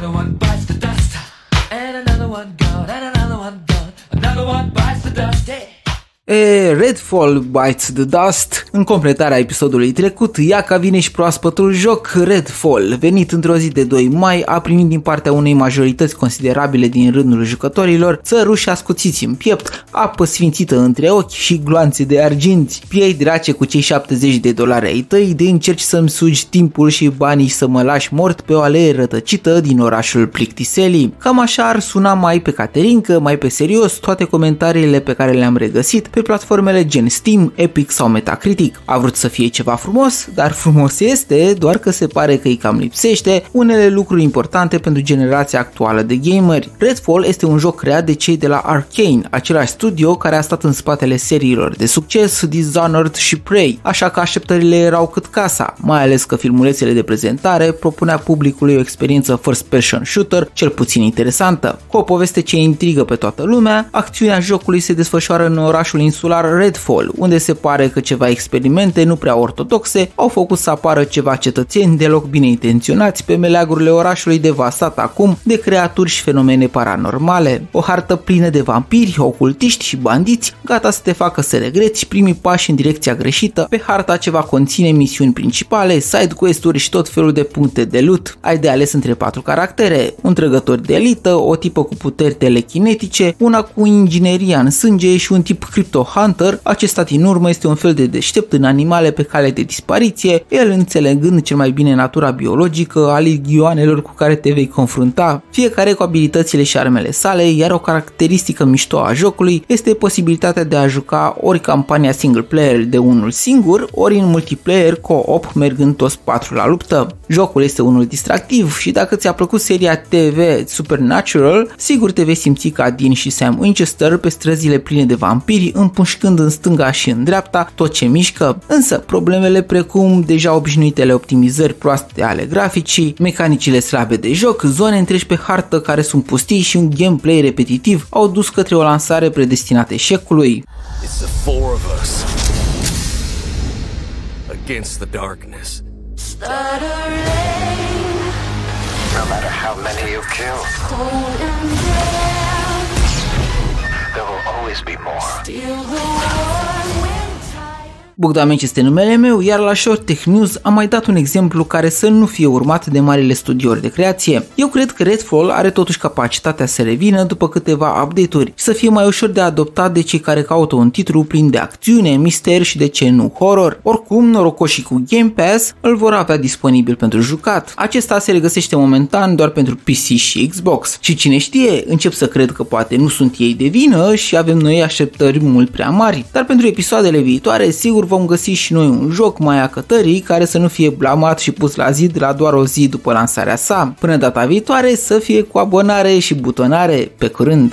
Another one bites the dust. And another one gone. And another E, Redfall Bites the Dust, în completarea episodului trecut, ia ca vine și proaspătul joc Redfall, venit într-o zi de 2 mai, a primit din partea unei majorități considerabile din rândul jucătorilor țăruși ascuțiți în piept, apă sfințită între ochi și gloanțe de arginți, piei drace cu cei 70 de dolari ai tăi de încerci să-mi sugi timpul și banii să mă lași mort pe o alee rătăcită din orașul Plictiseli. Cam așa ar suna mai pe Caterincă, mai pe serios toate comentariile pe care le-am regăsit pe platformele gen Steam, Epic sau Metacritic. A vrut să fie ceva frumos, dar frumos este, doar că se pare că îi cam lipsește unele lucruri importante pentru generația actuală de gameri. Redfall este un joc creat de cei de la Arkane, același studio care a stat în spatele seriilor de succes Dishonored și Prey, așa că așteptările erau cât casa, mai ales că filmulețele de prezentare propunea publicului o experiență first person shooter cel puțin interesantă. Cu o poveste ce intrigă pe toată lumea, acțiunea jocului se desfășoară în orașul insular Redfall, unde se pare că ceva experimente nu prea ortodoxe au făcut să apară ceva cetățeni deloc bine intenționați pe meleagurile orașului devastat acum de creaturi și fenomene paranormale. O hartă plină de vampiri, ocultiști și bandiți, gata să te facă să regreți primii pași în direcția greșită. Pe harta ce va conține misiuni principale, side quest-uri și tot felul de puncte de loot. Ai de ales între patru caractere, un trăgător de elită, o tipă cu puteri telekinetice, una cu ingineria în sânge și un tip crypto Hunter, acesta din urmă este un fel de deștept în animale pe cale de dispariție, el înțelegând cel mai bine natura biologică a ligioanelor cu care te vei confrunta, fiecare cu abilitățile și armele sale, iar o caracteristică mișto a jocului este posibilitatea de a juca ori campania single player de unul singur, ori în multiplayer co-op mergând toți patru la luptă. Jocul este unul distractiv și dacă ți-a plăcut seria TV Supernatural, sigur te vei simți ca Dean și Sam Winchester pe străzile pline de vampiri împușcând în stânga și în dreapta tot ce mișcă, însă problemele precum deja obișnuitele optimizări proaste ale graficii, mecanicile slabe de joc, zone întregi pe hartă care sunt pustii și un gameplay repetitiv au dus către o lansare predestinată eșecului. It's the four of us against the darkness. No matter how many you kill, there will always be more. Bogdan este numele meu, iar la Short Tech News am mai dat un exemplu care să nu fie urmat de marile studiouri de creație. Eu cred că Redfall are totuși capacitatea să revină după câteva update-uri și să fie mai ușor de adoptat de cei care caută un titlu plin de acțiune, mister și de ce nu horror. Oricum, norocoșii cu Game Pass îl vor avea disponibil pentru jucat. Acesta se regăsește momentan doar pentru PC și Xbox. Și cine știe, încep să cred că poate nu sunt ei de vină și avem noi așteptări mult prea mari. Dar pentru episoadele viitoare, sigur vom găsi și noi un joc mai acătării care să nu fie blamat și pus la zid la doar o zi după lansarea sa. Până data viitoare să fie cu abonare și butonare. Pe curând!